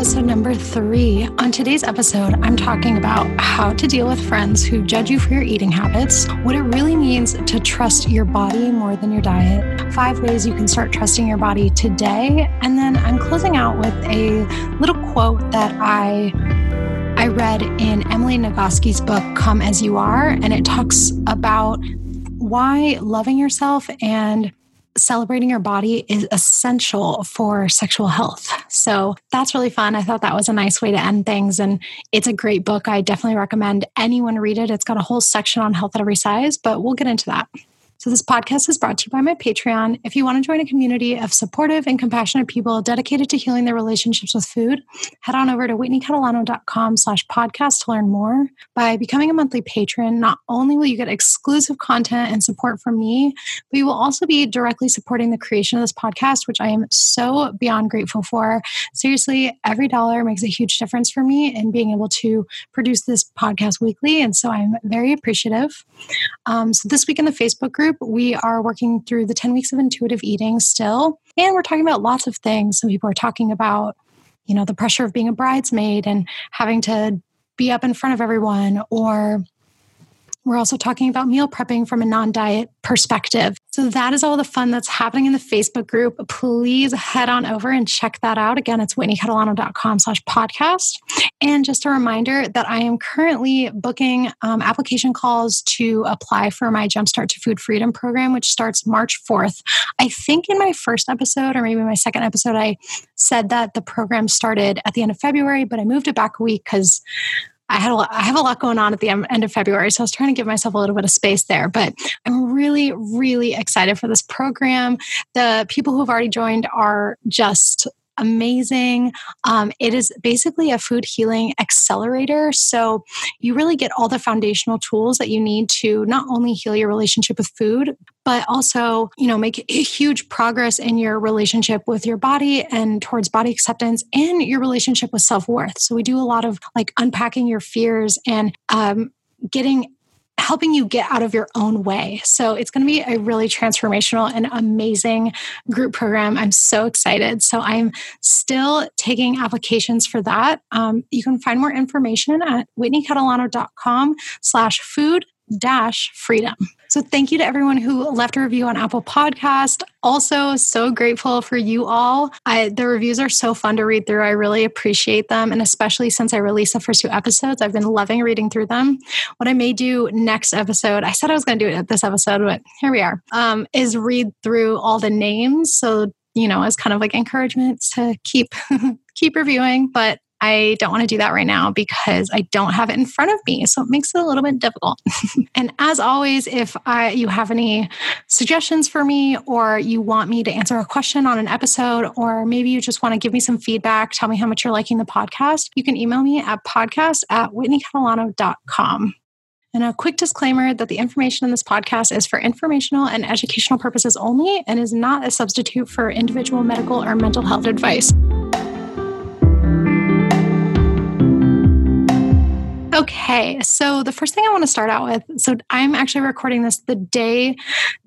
episode number three. On today's episode, I'm talking about how to deal with friends who judge you for your eating habits, what it really means to trust your body more than your diet, five ways you can start trusting your body today, and then I'm closing out with a little quote that I I read in Emily Nagoski's book, Come As You Are, and it talks about why loving yourself and celebrating your body is essential for sexual health. So that's really fun. I thought that was a nice way to end things. And it's a great book. I definitely recommend anyone read it. It's got a whole section on health at every size, but we'll get into that. So, this podcast is brought to you by my Patreon. If you want to join a community of supportive and compassionate people dedicated to healing their relationships with food, head on over to whitneycatalano.com slash podcast to learn more. By becoming a monthly patron, not only will you get exclusive content and support from me, but you will also be directly supporting the creation of this podcast, which I am so beyond grateful for. Seriously, every dollar makes a huge difference for me in being able to produce this podcast weekly. And so I'm very appreciative. Um, so, this week in the Facebook group, group, we are working through the 10 weeks of intuitive eating still. And we're talking about lots of things. Some people are talking about, you know, the pressure of being a bridesmaid and having to be up in front of everyone or we're also talking about meal prepping from a non diet perspective. So, that is all the fun that's happening in the Facebook group. Please head on over and check that out. Again, it's whitneycatalano.com slash podcast. And just a reminder that I am currently booking um, application calls to apply for my Jumpstart to Food Freedom program, which starts March 4th. I think in my first episode, or maybe my second episode, I said that the program started at the end of February, but I moved it back a week because I had a lot, I have a lot going on at the end of February, so I was trying to give myself a little bit of space there. But I'm really, really excited for this program. The people who have already joined are just amazing. Um, it is basically a food healing accelerator. So you really get all the foundational tools that you need to not only heal your relationship with food, but also, you know, make huge progress in your relationship with your body and towards body acceptance and your relationship with self worth. So we do a lot of like unpacking your fears and um, getting helping you get out of your own way. So it's going to be a really transformational and amazing group program. I'm so excited. So I'm still taking applications for that. Um, you can find more information at whitneycatalano.com slash food dash freedom. So thank you to everyone who left a review on Apple Podcast. Also, so grateful for you all. I, the reviews are so fun to read through. I really appreciate them. And especially since I released the first two episodes, I've been loving reading through them. What I may do next episode, I said I was going to do it at this episode, but here we are, um, is read through all the names. So you know, as kind of like encouragement to keep keep reviewing. But I don't want to do that right now because I don't have it in front of me. So it makes it a little bit difficult. and as always, if I, you have any suggestions for me or you want me to answer a question on an episode, or maybe you just want to give me some feedback, tell me how much you're liking the podcast, you can email me at podcast at whitneycatalano.com. And a quick disclaimer that the information in this podcast is for informational and educational purposes only and is not a substitute for individual medical or mental health advice. Okay, so the first thing I want to start out with so I'm actually recording this the day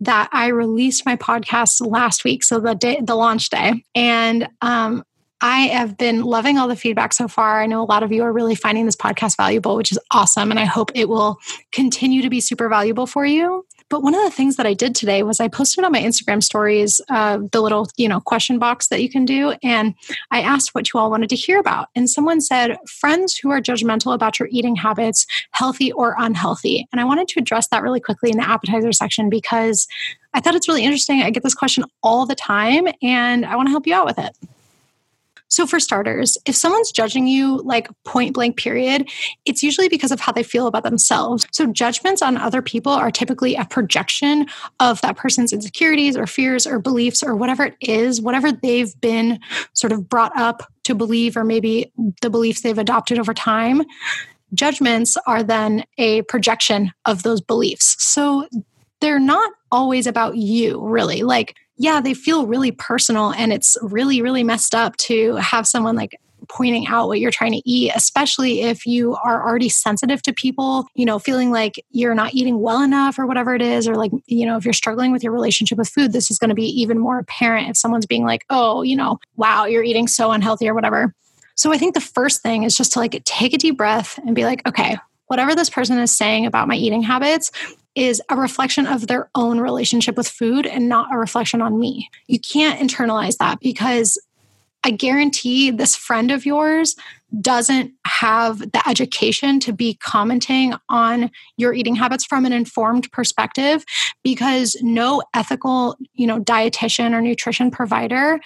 that I released my podcast last week, so the day, the launch day. And um, I have been loving all the feedback so far. I know a lot of you are really finding this podcast valuable, which is awesome. And I hope it will continue to be super valuable for you. But one of the things that I did today was I posted on my Instagram stories uh, the little, you know, question box that you can do. And I asked what you all wanted to hear about. And someone said, friends who are judgmental about your eating habits, healthy or unhealthy. And I wanted to address that really quickly in the appetizer section because I thought it's really interesting. I get this question all the time and I want to help you out with it. So, for starters, if someone's judging you like point blank, period, it's usually because of how they feel about themselves. So, judgments on other people are typically a projection of that person's insecurities or fears or beliefs or whatever it is, whatever they've been sort of brought up to believe, or maybe the beliefs they've adopted over time. Judgments are then a projection of those beliefs. So, they're not always about you, really. Like, yeah, they feel really personal and it's really, really messed up to have someone like pointing out what you're trying to eat, especially if you are already sensitive to people, you know, feeling like you're not eating well enough or whatever it is, or like, you know, if you're struggling with your relationship with food, this is going to be even more apparent if someone's being like, oh, you know, wow, you're eating so unhealthy or whatever. So I think the first thing is just to like take a deep breath and be like, okay, whatever this person is saying about my eating habits is a reflection of their own relationship with food and not a reflection on me. You can't internalize that because I guarantee this friend of yours doesn't have the education to be commenting on your eating habits from an informed perspective because no ethical, you know, dietitian or nutrition provider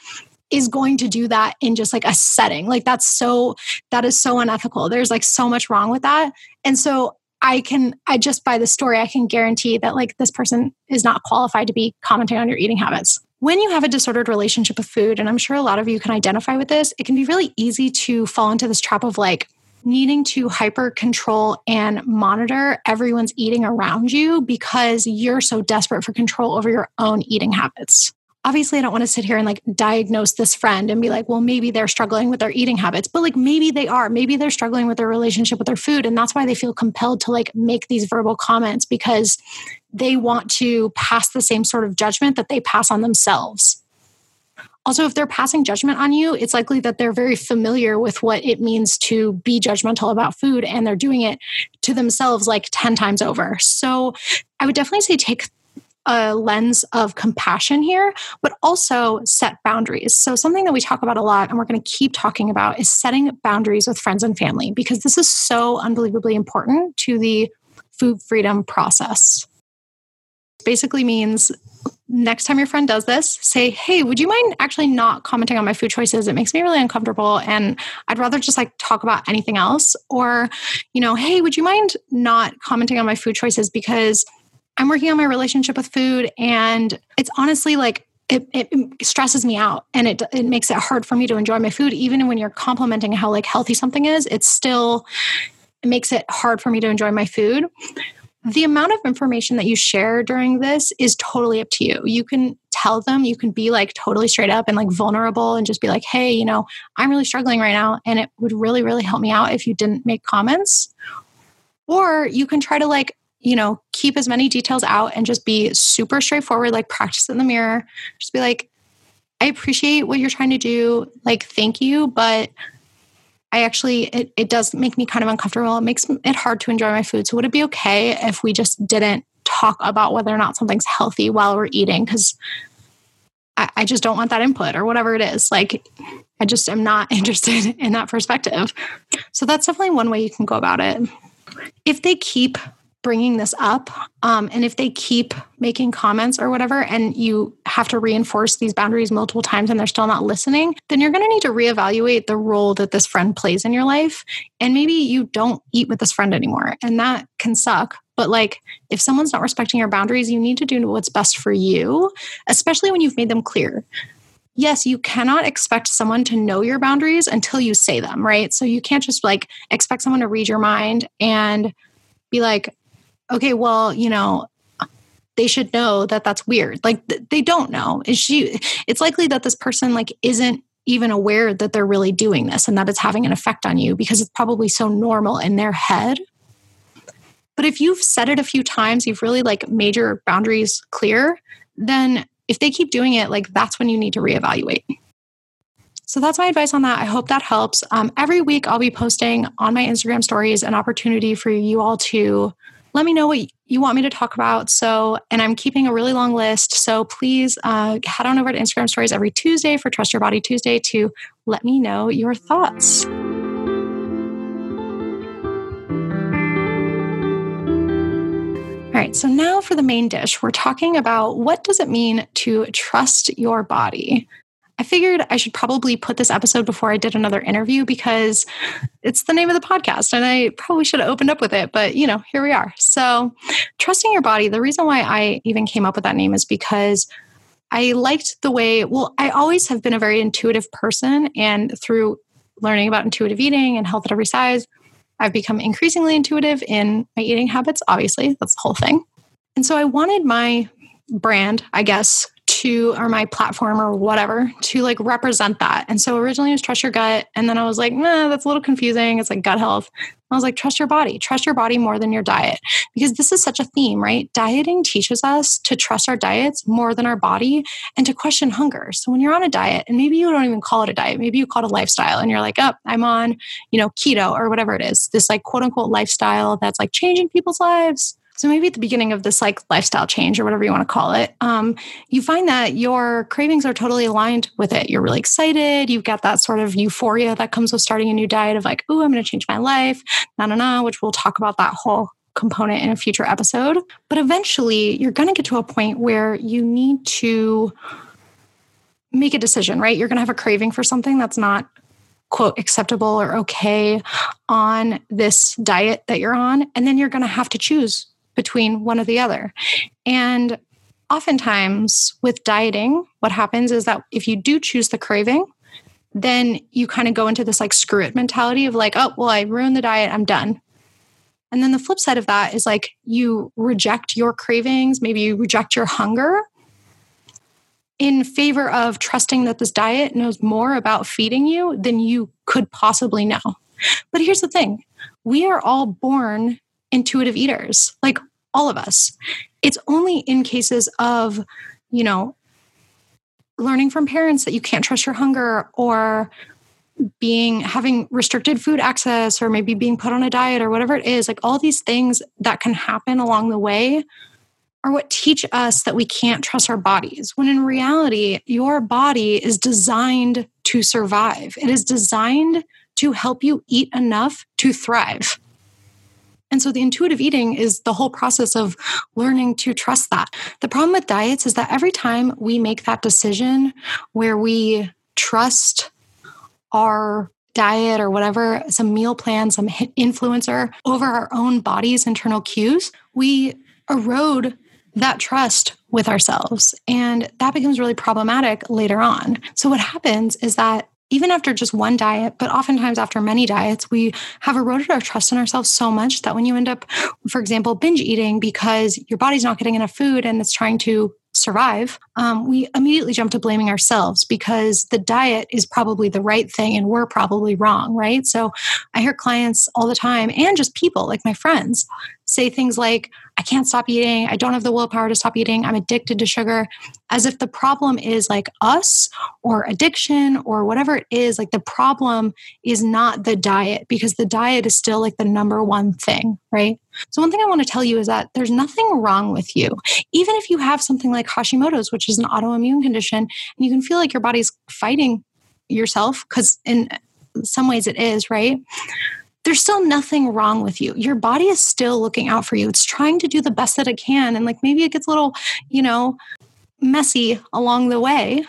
is going to do that in just like a setting. Like that's so that is so unethical. There's like so much wrong with that. And so I can I just by the story I can guarantee that like this person is not qualified to be commenting on your eating habits. When you have a disordered relationship with food, and I'm sure a lot of you can identify with this, it can be really easy to fall into this trap of like needing to hyper control and monitor everyone's eating around you because you're so desperate for control over your own eating habits obviously I don't want to sit here and like diagnose this friend and be like, well, maybe they're struggling with their eating habits, but like maybe they are. Maybe they're struggling with their relationship with their food. And that's why they feel compelled to like make these verbal comments because they want to pass the same sort of judgment that they pass on themselves. Also, if they're passing judgment on you, it's likely that they're very familiar with what it means to be judgmental about food and they're doing it to themselves like 10 times over. So I would definitely say take a lens of compassion here, but also set boundaries. So, something that we talk about a lot and we're going to keep talking about is setting boundaries with friends and family because this is so unbelievably important to the food freedom process. Basically means next time your friend does this, say, Hey, would you mind actually not commenting on my food choices? It makes me really uncomfortable and I'd rather just like talk about anything else. Or, you know, Hey, would you mind not commenting on my food choices because I'm working on my relationship with food and it's honestly like it, it, stresses me out and it it makes it hard for me to enjoy my food even when you're complimenting how like healthy something is it's still it makes it hard for me to enjoy my food. The amount of information that you share during this is totally up to you. You can tell them you can be like totally straight up and like vulnerable and just be like hey you know i'm really struggling right now and it would really really help me out if you didn't make comments. Or you can try to like you know, keep as many details out and just be super straightforward, like practice in the mirror. Just be like, I appreciate what you're trying to do. Like, thank you. But I actually, it, it does make me kind of uncomfortable. It makes it hard to enjoy my food. So, would it be okay if we just didn't talk about whether or not something's healthy while we're eating? Because I, I just don't want that input or whatever it is. Like, I just am not interested in that perspective. So, that's definitely one way you can go about it. If they keep bringing this up um, and if they keep making comments or whatever and you have to reinforce these boundaries multiple times and they're still not listening then you're going to need to reevaluate the role that this friend plays in your life. And maybe you don't eat with this friend anymore and that can suck. But like if someone's not respecting your boundaries you need to do what's best for you especially when you've made them clear. Yes, you cannot expect someone to know your boundaries until you say them, right? So you can't just like expect someone to read your mind and be like, okay, well, you know, they should know that that's weird. Like they don't know. Is she it's likely that this person like isn't even aware that they're really doing this and that it's having an effect on you because it's probably so normal in their head. But if you've said it a few times, you've really like made your boundaries clear, then if they keep doing it, like that's when you need to reevaluate. So that's my advice on that. I hope that helps. Um, every week, I'll be posting on my Instagram stories an opportunity for you all to let me know what you want me to talk about. So, and I'm keeping a really long list. So please uh, head on over to Instagram stories every Tuesday for Trust Your Body Tuesday to let me know your thoughts. All right, so now for the main dish, we're talking about what does it mean to trust your body? I figured I should probably put this episode before I did another interview because it's the name of the podcast and I probably should have opened up with it, but you know, here we are. So, trusting your body, the reason why I even came up with that name is because I liked the way, well, I always have been a very intuitive person. And through learning about intuitive eating and health at every size, I've become increasingly intuitive in my eating habits. Obviously, that's the whole thing. And so I wanted my brand, I guess, to or my platform or whatever to like represent that. And so originally it was trust your gut. And then I was like, nah, that's a little confusing. It's like gut health. I was like, trust your body, trust your body more than your diet. Because this is such a theme, right? Dieting teaches us to trust our diets more than our body and to question hunger. So when you're on a diet, and maybe you don't even call it a diet, maybe you call it a lifestyle, and you're like, oh, I'm on, you know, keto or whatever it is, this like quote unquote lifestyle that's like changing people's lives so maybe at the beginning of this like lifestyle change or whatever you want to call it, um, you find that your cravings are totally aligned with it. You're really excited. You've got that sort of euphoria that comes with starting a new diet of like, oh, I'm going to change my life, na na na, which we'll talk about that whole component in a future episode. But eventually, you're going to get to a point where you need to make a decision, right? You're going to have a craving for something that's not quote acceptable or okay on this diet that you're on and then you're going to have to choose between one or the other. And oftentimes with dieting, what happens is that if you do choose the craving, then you kind of go into this like screw it mentality of like, oh, well, I ruined the diet, I'm done. And then the flip side of that is like you reject your cravings, maybe you reject your hunger in favor of trusting that this diet knows more about feeding you than you could possibly know. But here's the thing we are all born intuitive eaters, like all of us. It's only in cases of, you know, learning from parents that you can't trust your hunger or being having restricted food access or maybe being put on a diet or whatever it is like all these things that can happen along the way are what teach us that we can't trust our bodies when in reality your body is designed to survive it is designed to help you eat enough to thrive and so the intuitive eating is the whole process of learning to trust that. The problem with diets is that every time we make that decision where we trust our diet or whatever, some meal plan, some influencer over our own body's internal cues, we erode that trust with ourselves. And that becomes really problematic later on. So, what happens is that even after just one diet, but oftentimes after many diets, we have eroded our trust in ourselves so much that when you end up, for example, binge eating because your body's not getting enough food and it's trying to survive, um, we immediately jump to blaming ourselves because the diet is probably the right thing and we're probably wrong, right? So I hear clients all the time and just people like my friends say things like, I can't stop eating. I don't have the willpower to stop eating. I'm addicted to sugar, as if the problem is like us or addiction or whatever it is. Like the problem is not the diet because the diet is still like the number one thing, right? So, one thing I want to tell you is that there's nothing wrong with you. Even if you have something like Hashimoto's, which is an autoimmune condition, and you can feel like your body's fighting yourself, because in some ways it is, right? There's still nothing wrong with you. Your body is still looking out for you. It's trying to do the best that it can. And like maybe it gets a little, you know, messy along the way,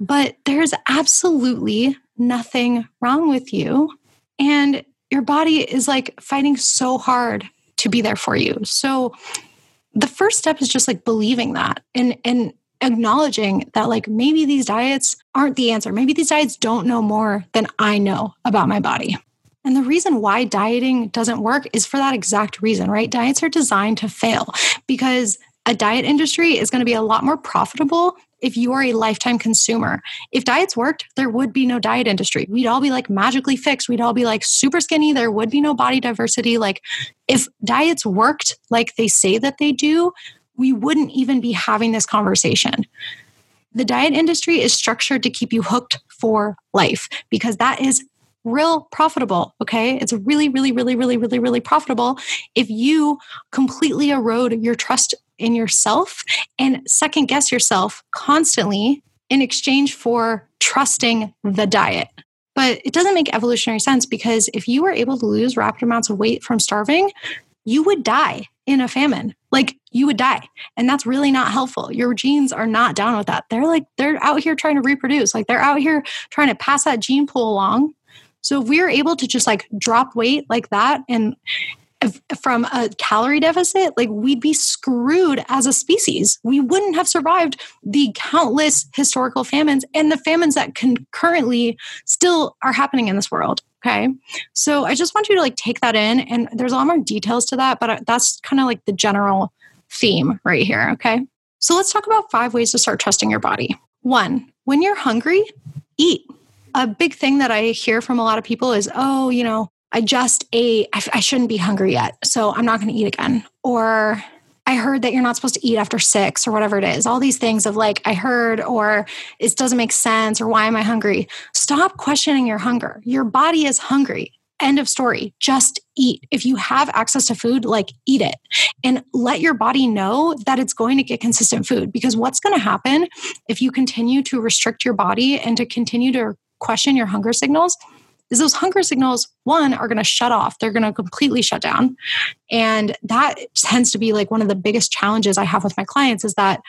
but there's absolutely nothing wrong with you. And your body is like fighting so hard to be there for you. So the first step is just like believing that and and acknowledging that like maybe these diets aren't the answer. Maybe these diets don't know more than I know about my body. And the reason why dieting doesn't work is for that exact reason, right? Diets are designed to fail because a diet industry is going to be a lot more profitable if you are a lifetime consumer. If diets worked, there would be no diet industry. We'd all be like magically fixed. We'd all be like super skinny. There would be no body diversity. Like, if diets worked like they say that they do, we wouldn't even be having this conversation. The diet industry is structured to keep you hooked for life because that is real profitable. Okay. It's really, really, really, really, really, really profitable if you completely erode your trust in yourself and second guess yourself constantly in exchange for trusting the diet. But it doesn't make evolutionary sense because if you were able to lose rapid amounts of weight from starving, you would die in a famine. Like you would die. And that's really not helpful. Your genes are not down with that. They're like, they're out here trying to reproduce. Like they're out here trying to pass that gene pool along so if we are able to just like drop weight like that and from a calorie deficit, like we'd be screwed as a species. We wouldn't have survived the countless historical famines and the famines that can currently still are happening in this world. Okay. So I just want you to like take that in. And there's a lot more details to that, but uh, that's kind of like the general theme right here. Okay. So let's talk about five ways to start trusting your body. One, when you're hungry, eat a big thing that I hear from a lot of people is, oh, you know, I just ate, I, shouldn't be hungry yet. So I'm not going to eat again. Or I heard that you're not supposed to eat after six or whatever it is. All these things of like, I heard, or it doesn't make sense, or why am I hungry? Stop questioning your hunger. Your body is hungry. End of story. Just eat. If you have access to food, like eat it and let your body know that it's going to get consistent food. Because what's going to happen if you continue to restrict your body and to continue to question your hunger signals is those hunger signals one are going to shut off they're going to completely shut down. And that tends to be like one of the biggest challenges i have with my clients is that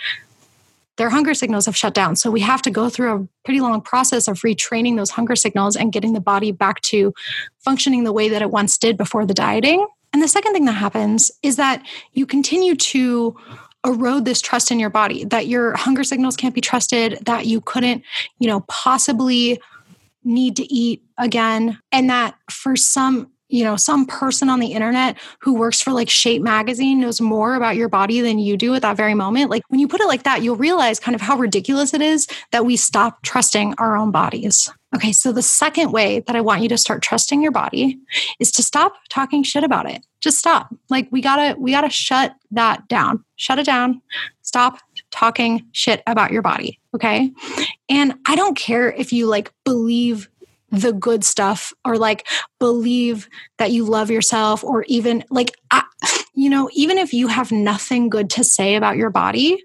their hunger signals have shut down. So we have to go through a pretty long process of retraining those hunger signals and getting the body back to functioning the way that it once did before the dieting. And the second thing that happens is that you continue to erode this trust in your body that your hunger signals can't be trusted that you couldn't you know possibly need to eat again. And that for some you know some person on the internet who works for like shape magazine knows more about your body than you do at that very moment. Like when you put it like that you'll realize kind of how ridiculous it is that we stop trusting our own bodies. Okay so the second way that i want you to start trusting your body is to stop talking shit about it. Just stop. Like we gotta we gotta shut that down. Shut it down. Stop talking shit about your body okay? And i don't care if you like believe the good stuff or like believe that you love yourself or even like I, you know even if you have nothing good to say about your body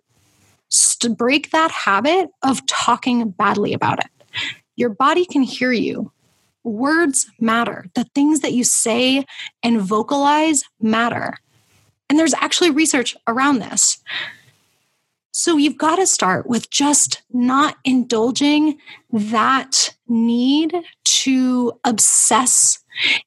st- break that habit of talking badly about it. Your body can hear you. Words matter. The things that you say and vocalize matter. And there's actually research around this so you've got to start with just not indulging that need to obsess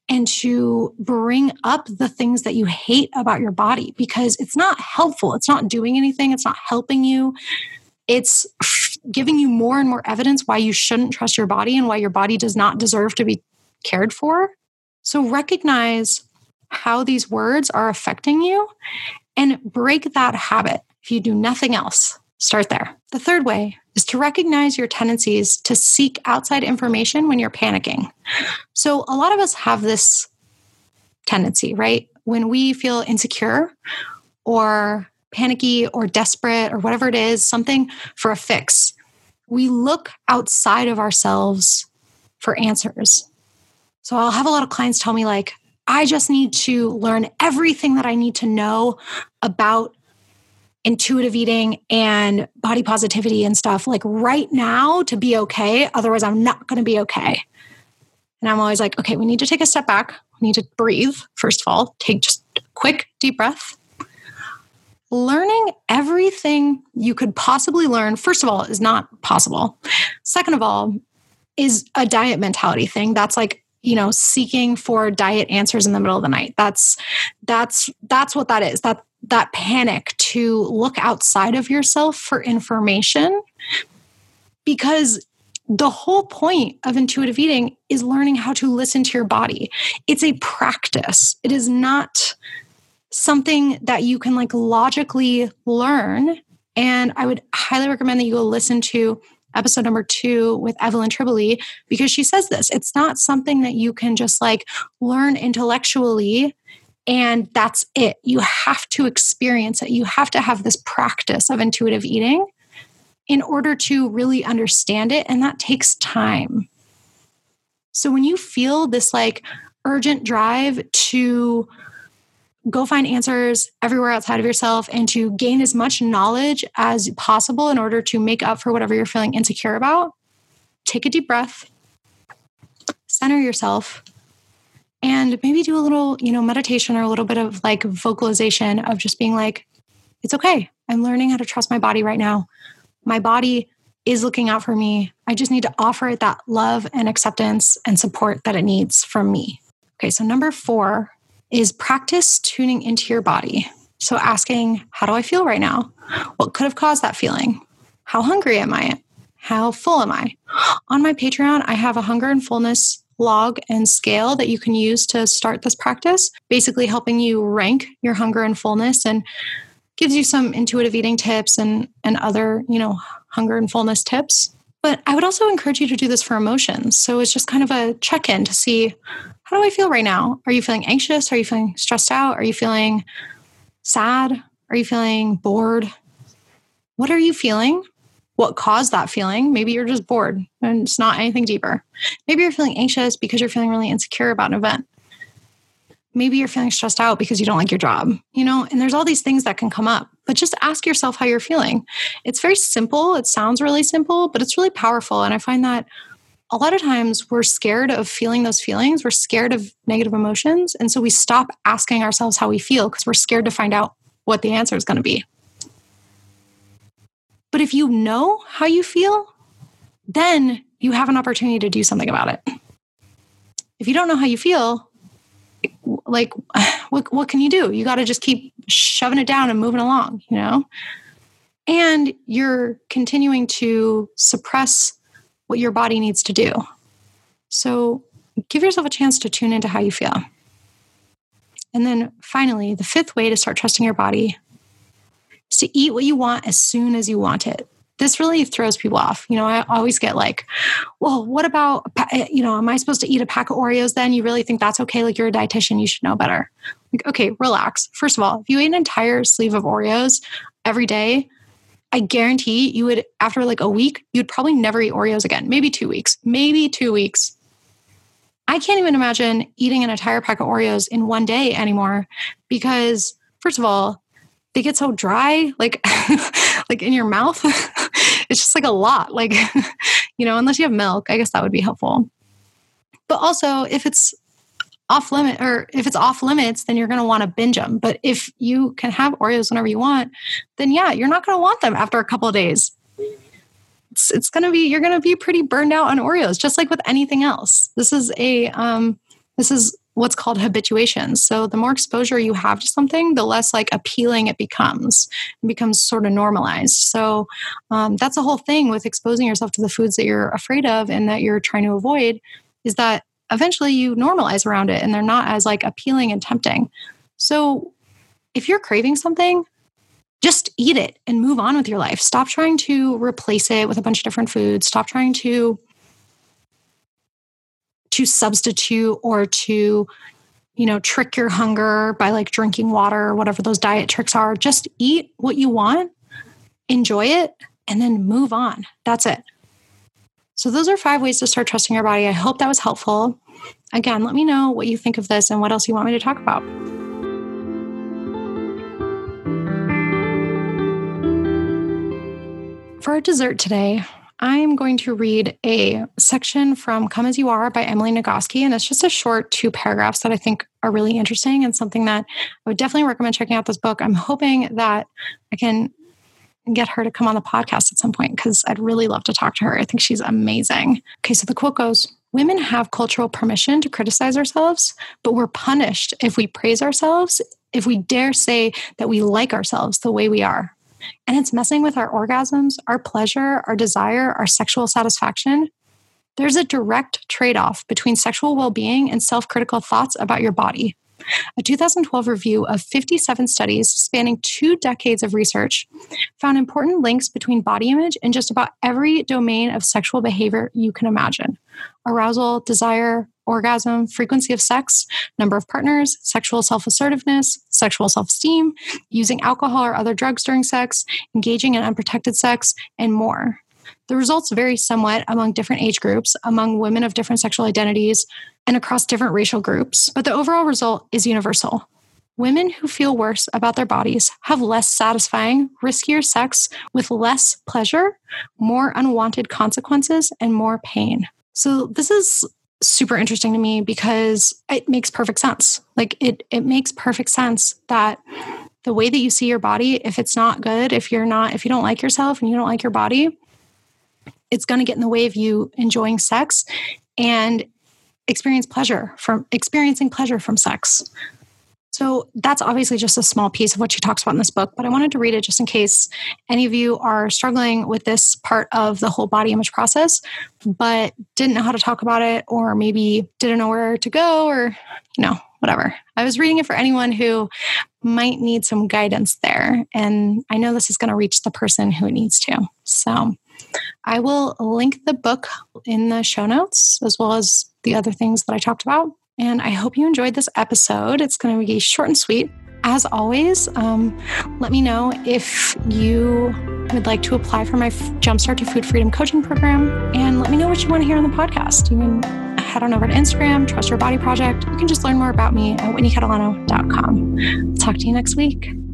and to bring up the things that you hate about your body because it's not helpful. It's not doing anything, it's not helping you. It's giving you more and more evidence why you shouldn't trust your body and why your body does not deserve to be cared for. So recognize how these words are affecting you and break that habit. If you do nothing else, start there. The third way is to recognize your tendencies to seek outside information when you're panicking. So, a lot of us have this tendency, right? When we feel insecure or panicky or desperate or whatever it is, something for a fix, we look outside of ourselves for answers. So, I'll have a lot of clients tell me, like, I just need to learn everything that I need to know about intuitive eating and body positivity and stuff like right now to be okay. Otherwise, I'm not going to be okay. And I'm always like, okay, we need to take a step back. We need to breathe, first of all, take just a quick deep breath. Learning everything you could possibly learn, first of all, is not possible. Second of all, is a diet mentality thing. That's like you know seeking for diet answers in the middle of the night that's that's that's what that is that that panic to look outside of yourself for information because the whole point of intuitive eating is learning how to listen to your body. It's a practice. It is not something that you can like logically learn. And I would highly recommend that you go listen to episode number two with Evelyn Tribole because she says this. It's not something that you can just like learn intellectually and that's it. You have to experience it. You have to have this practice of intuitive eating in order to really understand it. And that takes time. So when you feel this like urgent drive to go find answers everywhere outside of yourself and to gain as much knowledge as possible in order to make up for whatever you're feeling insecure about, take a deep breath, center yourself, and maybe do a little, you know, meditation or a little bit of like vocalization of just being like, it's okay. I'm learning how to trust my body right now. My body is looking out for me. I just need to offer it that love and acceptance and support that it needs from me. Okay, so number four is practice tuning into your body. So asking, how do I feel right now? What could have caused that feeling? How hungry am I? How full am I? On my Patreon, I have a hunger and fullness log and scale that you can use to start this practice, basically helping you rank your hunger and fullness and gives you some intuitive eating tips and and other, you know, hunger and fullness tips. But I would also encourage you to do this for emotions. So it's just kind of a check-in to see how do I feel right now? Are you feeling anxious? Are you feeling stressed out? Are you feeling sad? Are you feeling bored? What are you feeling? What caused that feeling? Maybe you're just bored and it's not anything deeper. Maybe you're feeling anxious because you're feeling really insecure about an event. Maybe you're feeling stressed out because you don't like your job, you know, and there's all these things that can come up. But just ask yourself how you're feeling. It's very simple. It sounds really simple, but it's really powerful. And I find that a lot of times we're scared of feeling those feelings. We're scared of negative emotions. And so we stop asking ourselves how we feel because we're scared to find out what the answer is going to be. But if you know how you feel, then you have an opportunity to do something about it. If you don't know how you feel, like what what can you do? You got to just keep shoving it down and moving along, you know? And you're continuing to suppress what your body needs to do. So give yourself a chance to tune into how you feel. And then finally, the fifth way to start trusting your body is to eat what you want as soon as you want it. This really throws people off. You know, I always get like, well, what about, eh, you know, am I supposed to eat a pack of Oreos then? You really think that's okay? Like you're a dietitian, you should know better. Like, okay, relax. First of all, if you ate an entire sleeve of Oreos every day, I guarantee you would, after like a week, you'd probably never eat Oreos again. Maybe two weeks, maybe two weeks. I can't even imagine eating an entire pack of Oreos in one day anymore because, first of all, they get so dry, like, like in your mouth. it's just like a lot. Like, you know, unless you have milk, I guess that would be helpful. But also, if it's off limit or if it's off limits then you're going to want to binge them but if you can have oreos whenever you want then yeah you're not going to want them after a couple of days it's, it's going to be you're going to be pretty burned out on oreos just like with anything else this is a um this is what's called habituation so the more exposure you have to something the less like appealing it becomes it becomes sort of normalized so um, that's the whole thing with exposing yourself to the foods that you're afraid of and that you're trying to avoid is that eventually you normalize around it and they're not as like appealing and tempting. So if you're craving something, just eat it and move on with your life. Stop trying to replace it with a bunch of different foods. Stop trying to to substitute or to you know trick your hunger by like drinking water or whatever those diet tricks are. Just eat what you want, enjoy it and then move on. That's it. So, those are five ways to start trusting your body. I hope that was helpful. Again, let me know what you think of this and what else you want me to talk about. For our dessert today, I'm going to read a section from Come As You Are by Emily Nagoski. And it's just a short two paragraphs that I think are really interesting and something that I would definitely recommend checking out this book. I'm hoping that I can get her to come on the podcast at some point because I'd really love to talk to her. I think she's amazing. Okay, so the quote goes Women have cultural permission to criticize ourselves, but we're punished if we praise ourselves, if we dare say that we like ourselves the way we are. And it's messing with our orgasms, our pleasure, our desire, our sexual satisfaction. There's a direct trade off between sexual well being and self critical thoughts about your body. A 2012 review of 57 studies spanning two decades of research found important links between body image and just about every domain of sexual behavior you can imagine arousal, desire, orgasm, frequency of sex, number of partners, sexual self assertiveness, sexual self esteem, using alcohol or other drugs during sex, engaging in unprotected sex, and more. The results vary somewhat among different age groups, among women of different sexual identities, and across different racial groups, but the overall result is universal. Women who feel worse about their bodies have less satisfying, riskier sex with less pleasure, more unwanted consequences, and more pain. So, this is super interesting to me because it makes perfect sense. Like, it, it makes perfect sense that the way that you see your body, if it's not good, if you're not, if you don't like yourself and you don't like your body, it's going to get in the way of you enjoying sex and experience pleasure from experiencing pleasure from sex. So that's obviously just a small piece of what she talks about in this book, but I wanted to read it just in case any of you are struggling with this part of the whole body image process, but didn't know how to talk about it, or maybe didn't know where to go, or, you know, whatever. I was reading it for anyone who might need some guidance there. And I know this is going to reach the person who needs to. So I will link the book in the show notes as well as the other things that I talked about. And I hope you enjoyed this episode. It's going to be short and sweet. As always, um, let me know if you would like to apply for my Jumpstart to Food Freedom coaching program and let me know what you want to hear on the podcast. You can head on over to Instagram, Trust Your Body Project. You can just learn more about me at whitneycatalano.com. Talk to you next week.